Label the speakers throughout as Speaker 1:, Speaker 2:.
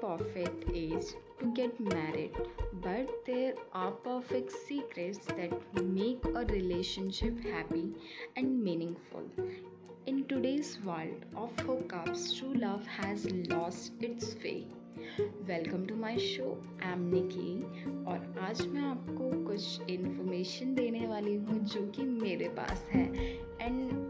Speaker 1: perfect age to get married, but there are perfect secrets that make a relationship happy and meaningful. In today's world of hookups, true love has lost its way. Welcome to my show I'm Nikki और आज मैं आपको कुछ information देने वाली हूँ जो कि मेरे पास है एंड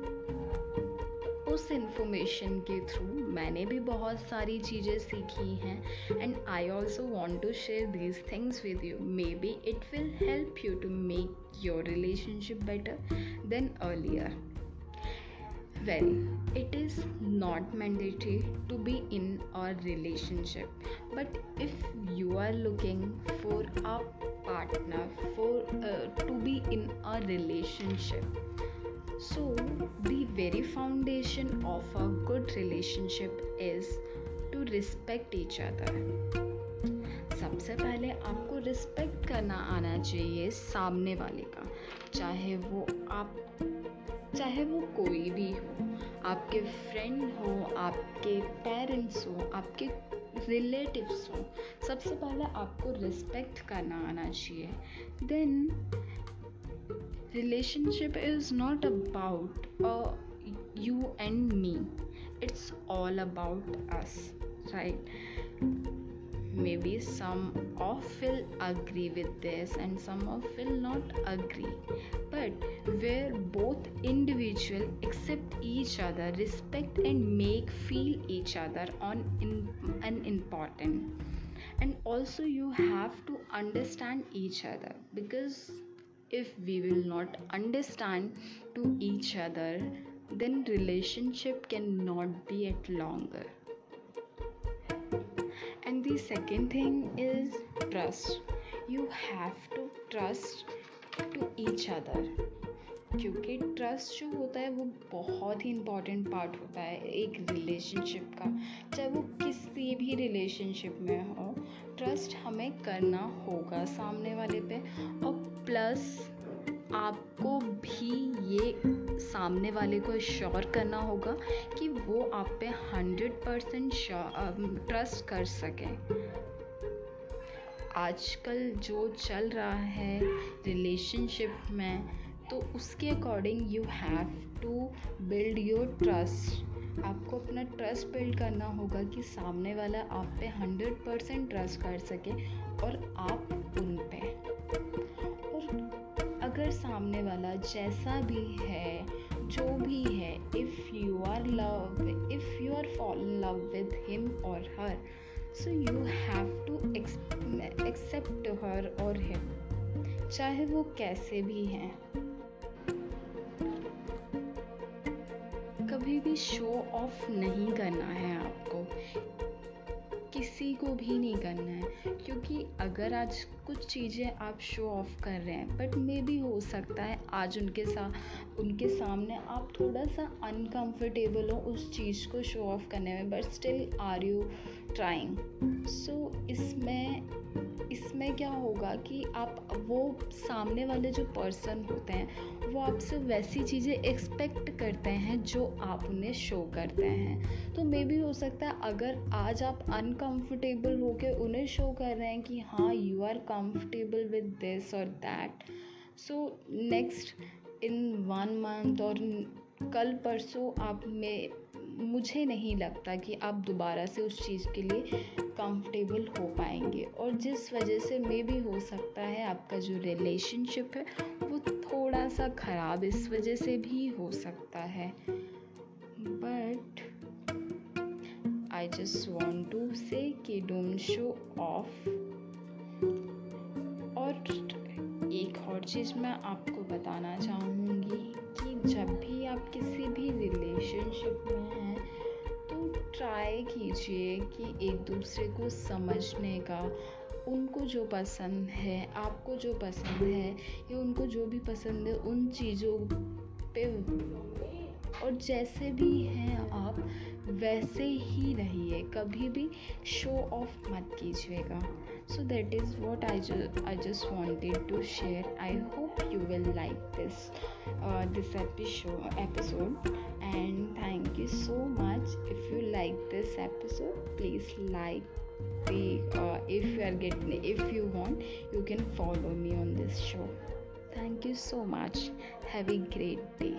Speaker 1: इन्फॉर्मेशन के थ्रू मैंने भी बहुत सारी चीज़ें सीखी हैं and I also want to share these things with you maybe it will help you to make your relationship better than earlier well it is not mandatory to be in a relationship but if you are looking for a partner for to be in a relationship So, the very foundation of a good relationship is to respect each other. सबसे पहले आपको respect करना आना चाहिए सामने वाले का चाहे वो आप चाहे वो कोई भी हो आपके फ्रेंड हो आपके पेरेंट्स हो आपके रिलेटिव्स हो सबसे पहले आपको रिस्पेक्ट करना आना चाहिए then relationship is not about uh, you and me. It's all about us right? Maybe some of will agree with this and some of will not agree. But where both individual accept each other respect and make feel each other on in, an important. And also you have to understand each other because if we will not understand to each other then relationship cannot be at longer and the second thing is trust you have to trust to each other क्योंकि trust जो होता है वो बहुत ही important part होता है एक relationship का चाहे वो किसी भी रिलेशनशिप में हो ट्रस्ट हमें करना होगा सामने वाले पे। और प्लस आपको भी ये सामने वाले को श्योर करना होगा कि वो आप पे हंड्रेड परसेंट ट्रस्ट कर सकें। आजकल जो चल रहा है रिलेशनशिप में तो उसके according you have to build your trust आपको अपना ट्रस्ट बिल्ड करना होगा कि सामने वाला आप पे हंड्रेड परसेंट ट्रस्ट कर सके और आप उन पे। और अगर सामने वाला जैसा भी है, जो भी है if you are love if you are fall love with him और her so you have to accept her और हिम चाहे वो कैसे भी हैं। कभी भी शो ऑफ़ नहीं करना है आपको। किसी को भी नहीं करना है, क्योंकि अगर आज कुछ चीज़ें आप शो ऑफ़ कर रहे हैं बट मे भी हो सकता है आज उनके साथ उनके सामने आप थोड़ा सा अनकंफर्टेबल हो उस चीज़ को शो ऑफ़ करने में but still are you trying so इसमें इसमें क्या होगा कि आप, वो सामने वाले जो पर्सन होते हैं, वो आपसे वैसी चीज़ें एक्सपेक्ट करते हैं जो आप उन्हें शो करते हैं। तो मे भी हो सकता है अगर आज आप अनकंफर्टेबल होकर उन्हें शो कर रहे हैं कि हाँ you are comfortable with this और that so next in one month और कल परसों आप में मुझे नहीं लगता कि आप दोबारा से उस चीज़ के लिए कंफर्टेबल हो पाएँगे। और जिस वजह से मे भी हो सकता है आपका जो रिलेशनशिप है, वो थोड़ा सा ख़राब इस वजह से भी हो सकता है। But I just want to say कि डोंट शो ऑफ़ और एक और चीज़ मैं आपको बताना चाहूँगी कि जब भी आप किसी भी रिलेशनशिप में ट्राई कीजिए कि एक दूसरे को समझने का। उनको जो पसंद है, आपको जो पसंद है, या उनको जो भी पसंद है, उन चीज़ों पे और जैसे भी हैं आप, वैसे ही रहिए। कभी भी शो ऑफ़ मत कीजिएगा। So that is what I I just wanted to share I hope you will like this this episode and thank you so much if like this episode please like the uh, if you are getting if you want you can follow me on this show. Thank you so much. Have a great day.